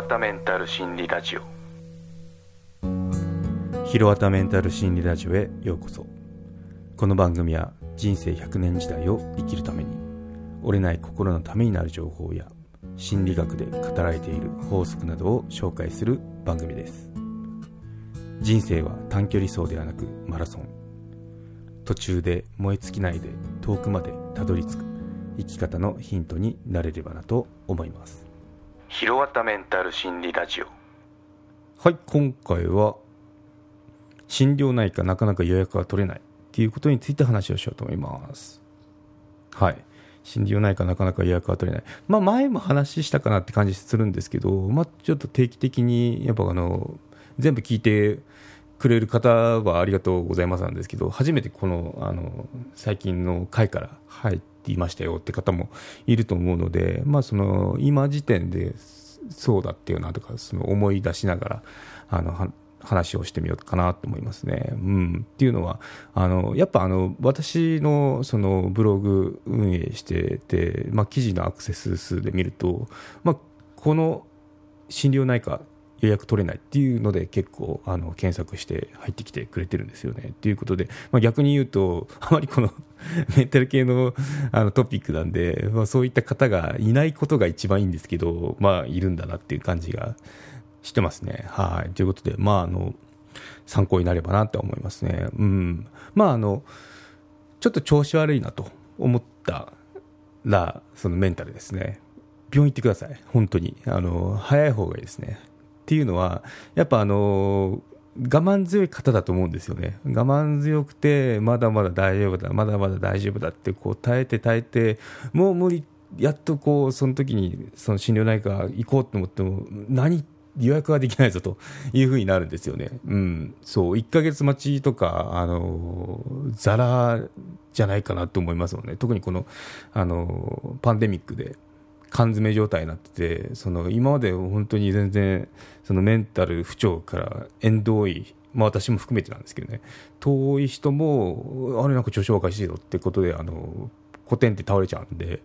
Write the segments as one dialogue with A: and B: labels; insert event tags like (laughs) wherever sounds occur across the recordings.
A: わたメンタル心理ラジオ。
B: ひろわたメンタル心理ラジオへようこそ。この番組は人生100年時代を生きるために折れない心のためになる情報や心理学で語られている法則などを紹介する番組です。人生は短距離走ではなくマラソン。途中で燃え尽きないで遠くまでたどり着く生き方のヒントになれればなと思います。
A: ひろわたメンタル心理ラジオ。
B: はい今回は心療内科なかなか予約が取れないっていうことについて話をしようと思います。はい。心療内科なかなか予約が取れない。まあ前も話したかなって感じするんですけどまあちょっと定期的にやっぱあの全部聞いてくれる方はありがとうございますなんですけど初めてこのあの最近の回から入っていましたよって方もいると思うので、まあ、その今時点でそうだっていうなとかその思い出しながらあの話をしてみようかなと思いますね。うん、っていうのはあのやっぱあの私のそのブログ運営してて、まあ、記事のアクセス数で見ると、まあ、この心療内科予約取れないっていうので結構あの検索して入ってきてくれてるんですよね。ということで、まあ、逆に言うと (laughs) あまりこの (laughs) メンタル系の (laughs) あのトピックなんで、まあ、そういった方がいないことが一番いいんですけど、まあ、いるんだなっていう感じがしてますね。はい。ということで、まあ、あの、参考になればなって思いますね。うん。まあ、あの、ちょっと調子悪いなと思ったら、そのメンタルですね。病院行ってください。本当に。あの、早い方がいいですね。っていうのは、やっぱあの、我慢強い方だと思うんですよね。我慢強くて、まだまだ大丈夫だ、まだまだ大丈夫だって、こう耐えて耐えて、もう無理、やっとこう、その時に、その心療内科行こうと思っても、何予約ができないぞというふうになるんですよね。うん。そう、1ヶ月待ちとか、あの、ザラじゃないかなと思いますもんね。特にこの、あの、パンデミックで。缶詰状態になっててその今まで本当に全然そのメンタル不調から縁遠い、まあ、私も含めてなんですけどね。遠い人もあれなんか調子おかしいぞってことであのコテンって倒れちゃうんで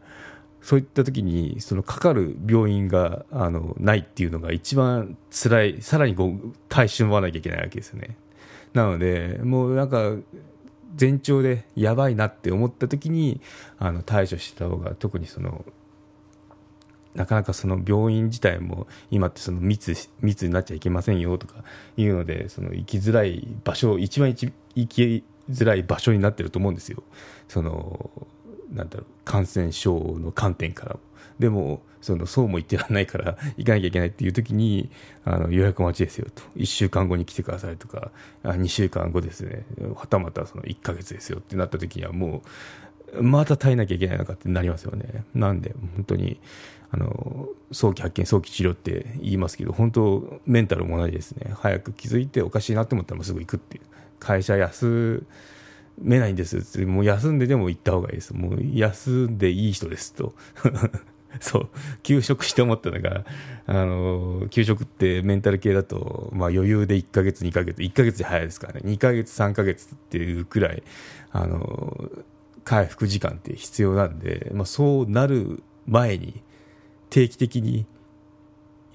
B: そういった時にそのかかる病院があのないっていうのが一番辛いさらにこう耐え忍ばなきゃいけないわけですよね。なのでもうなんか前兆でやばいなって思った時にあの対処した方が特にそのなかなかその病院自体も今ってその密密になっちゃいけませんよとかいうのでその行きづらい場所一番行きづらい場所になってると思うんですよ。そのなんだろう感染症の観点からも。でもそのそうも言ってらんないから行かなきゃいけないっていう時にあの予約待ちですよと。1週間後に来てくださいとか。あ2週間後ですね。はたまたその1か月ですよってなった時にはもうまた耐えなきゃいけないのかってなりますよね。なんで本当にあの早期発見、早期治療って言いますけど、本当、メンタルも同じですね、早く気づいておかしいなと思ったらすぐ行くっていう、会社休めないんですって、もう休んででも行った方がいいです、もう休んでいい人ですと。(laughs) そう、休職して思ったのが、あの、休職ってメンタル系だと、まあ余裕で1ヶ月、2ヶ月、1ヶ月で早いですからね、2ヶ月、3ヶ月っていうくらい、あの、回復時間って必要なんで、まあそうなる前に、定期的に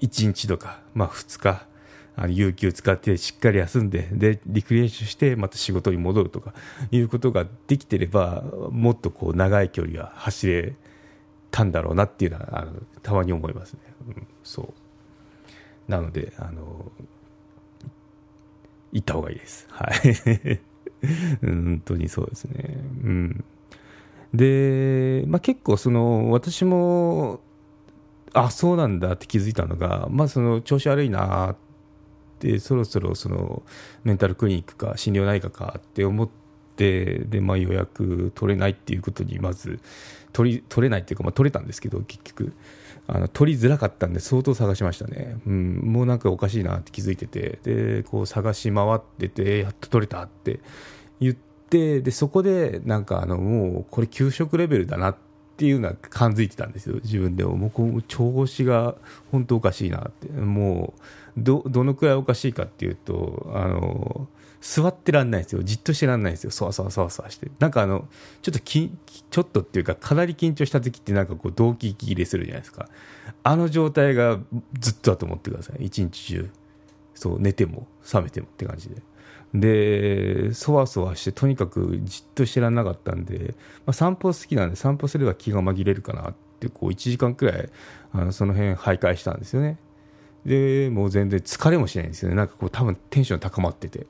B: 1日とか、まあ、2日あの有給使ってしっかり休んででリクリエーションしてまた仕事に戻るとかいうことができてればもっとこう長い距離は走れたんだろうなっていうのはあのたまに思いますね、うん、そう。なのであの行った方がいいです。はい。(laughs) 本当にそうですね。うん。で、まあ、結構その私もあそうなんだって気づいたのが、まあ、その調子悪いなってそろそろそのメンタルクリニックか心療内科かって思ってで、まあ、予約取れないっていうことにまず取り取れないっていうか、まあ、取れたんですけど結局。あの取りづらかったんで相当探しましたね、うん、もうなんかおかしいなって気づいててでこう探し回っててやっと取れたって言ってでそこでなんかあのもうこれ給食レベルだなっていうのは感づいてたんですよ、自分でも。もう調子が本当おかしいなって。もうど、どのくらいおかしいかっていうと、あの、座ってらんないですよ。じっとしてらんないですよ。そわそわそわそわして。なんかあのちょっときちょっとっていうかかなり緊張した時ってなんかこう動悸息切れするじゃないですか。あの状態がずっとだと思ってください。一日中。そう寝ても覚めてもって感じで。でそわそわしてとにかくじっとしてらんなかったんで、まあ、散歩好きなんで散歩すれば気が紛れるかなってこう1時間くらいあのその辺徘徊したんですよね。でもう全然疲れもしないんですよね。なんかこう多分テンション高まってて。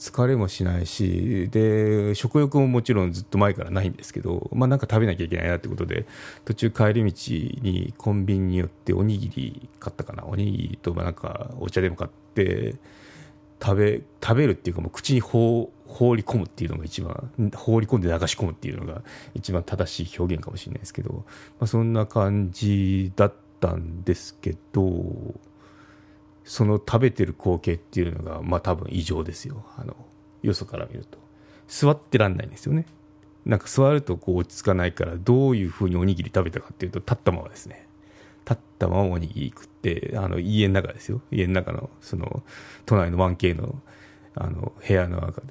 B: 疲れもしないしで食欲ももちろんずっと前からないんですけど、まあ、なんか食べなきゃいけないなってことで途中帰り道にコンビニに寄っておにぎり買ったかな。おにぎりとなんかお茶でも買って食べ食べるっていうかもう口に放放り込むっていうのが一番放り込んで流し込むっていうのが一番正しい表現かもしれないですけど、まあ、そんな感じだったんですけどその食べてる光景っていうのがまあ多分異常ですよ。あのよそから見ると。座ってらんないんですよね。なんか座るとこう落ち着かないからどういうふうにおにぎり食べたかっていうと立ったままですね。立ったままおにぎり食ってあの家の中ですよ。家の中のその都内の 1K のあの部屋の中で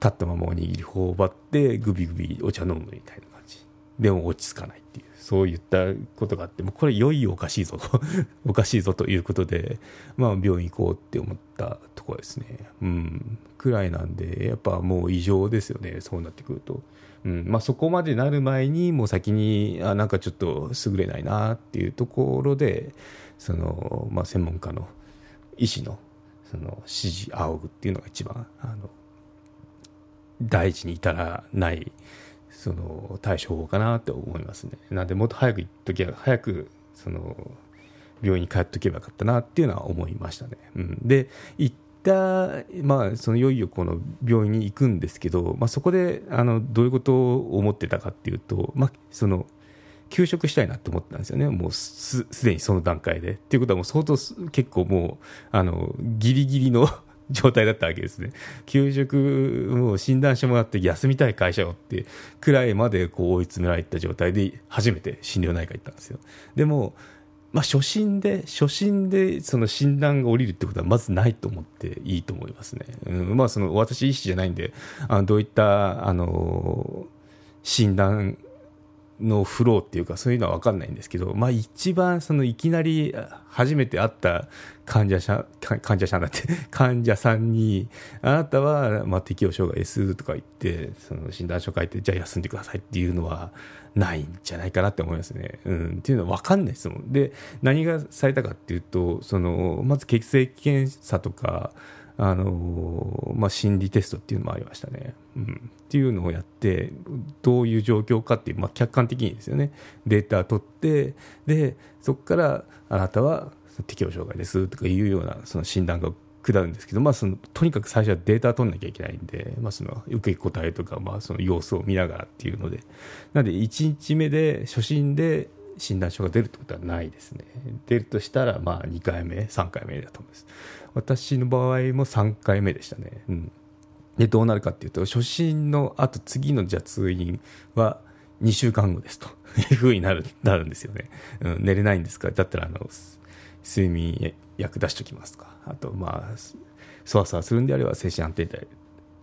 B: 立ったままおにぎり頬張ってグビグビお茶飲むみたいな感じ。でも落ち着かないっていう。そういったことがあってもこれいよいおかしいぞと (laughs) おかしいぞということで、まあ、病院行こうって思ったところですね。うん。くらいなんでやっぱもう異常ですよね。そうなってくると。うん。まあ、そこまでなる前にもう先にあなんかちょっと優れないなっていうところでその、まあ、専門家の医師のその指示仰ぐっていうのが一番あの大事に至らないその対処法かなって思いますね。なんでもっと早く行っときゃ早くその病院に帰っとけばよかったなっていうのは思いましたね、うん、で行ったまあそのいよいよこの病院に行くんですけど、まあ、そこであのどういうことを思ってたかっていうと、まあ、その休職したいなって思ったんですよね、もうすでにその段階で。っていうことは、もう相当結構もう、あの、ギリギリの状態だったわけですね。休職、もう診断してもらって休みたい会社をってくらいまでこう追い詰められた状態で初めて心療内科行ったんですよ。でも、まあ、初診で、初診でその診断が下りるってことはまずないと思っていいと思いますね。うん、まあ、その私医師じゃないんで、あのどういった、あの、診断のフローっていうかそういうのは分かんないんですけど、まあ、一番そのいきなり初めて会った患者さん患者さんだって (laughs) 患者さんにあなたはまあ適応障害ですとか言ってその診断書書いてじゃあ休んでくださいっていうのはないんじゃないかなって思いますね。うん、っていうのは分かんないですもん。で何がされたかっていうとそのまず血液検査とかあのまあ、心理テストっていうのもありましたね、うん。っていうのをやって、どういう状況かっていう、まあ、客観的にですよね、データを取って、でそこからあなたは適応障害ですとかいうようなその診断が下るんですけど、まあ、そのとにかく最初はデータを取らなきゃいけないんで、まあ、その受け答えとか、まあ、その様子を見ながらっていうので、なので1日目で初診で診断書が出るってことはないですね。出るとしたら、まあ、2回目、3回目だと思います。私の場合も3回目でしたね。うん。で、どうなるかっていうと、初診のあと次のじゃ通院は2週間後ですというふうになる、なるんですよね。うん、寝れないんですか？だったら、あの、睡眠薬出しときますとか、あと、まあ、そわそわするんであれば精神安定剤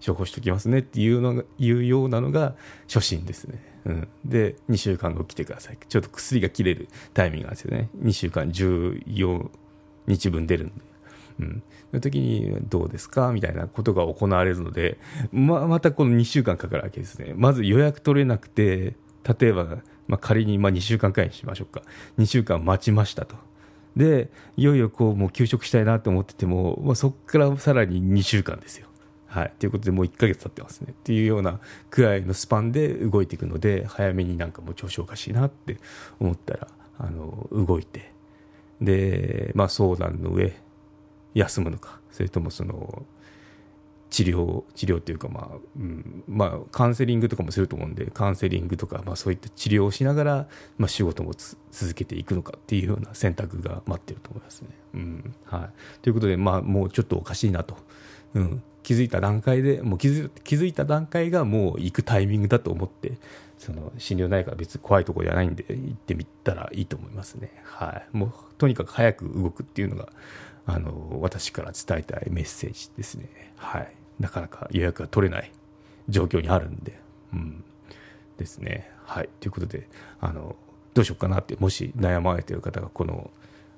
B: 処方しときますねっていうのが、いうようなのが初診ですね。うん。で、2週間後来てください。ちょっと薬が切れるタイミングなんですよね。2週間14日分出るんで。うん。の時にどうですか？みたいなことが行われるので、ま、またこの2週間かかるわけですね。まず予約取れなくて、例えば、まあ、仮にまあ2週間くらいにしましょうか。2週間待ちましたと。で、いよいよこう、もう休職したいなと思ってても、まあ、そこからさらに2週間ですよ。はい。ということで、もう1ヶ月経ってますね。っていうようなくらいのスパンで動いていくので、早めになんかもう調子おかしいなって思ったら、あの、動いて、で、まあ相談の上、休むのか、それともその、治療、治療っていうか、まあ、うん、まあ、カウンセリングとかもすると思うんで、カウンセリングとか、まあそういった治療をしながら、まあ仕事も続けていくのかっていうような選択が待ってると思いますね。うん。はい。ということで、まあもうちょっとおかしいなと。うん。気づいた段階でもう気づ気づいた段階がもう行くタイミングだと思ってその心療内科は別に怖いところじゃないんで行ってみたらいいと思いますね。はい。もうとにかく早く動くっていうのがあの私から伝えたいメッセージですね。はい。なかなか予約が取れない状況にあるんで、うん、ですね。はい。ということで、あの、どうしようかなって、もし悩まれている方がこの、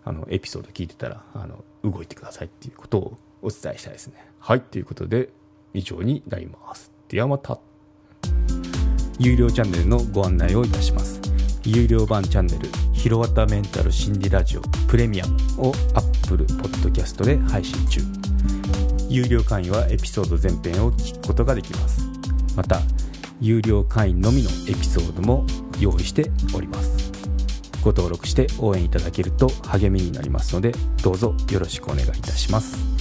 B: あの、エピソード聞いてたら、あの、動いてくださいっていうことをお伝えしたいですね。はい。ということで、以上になります。ではまた。有料チャンネルのご案内をいたします。有料版チャンネル、ひろわたメンタル心理ラジオプレミアムを Apple Podcast で配信中。有料会員はエピソード全編を聞くことができます。また、有料会員のみのエピソードも用意しております。ご登録して応援いただけると励みになりますので、どうぞよろしくお願いいたします。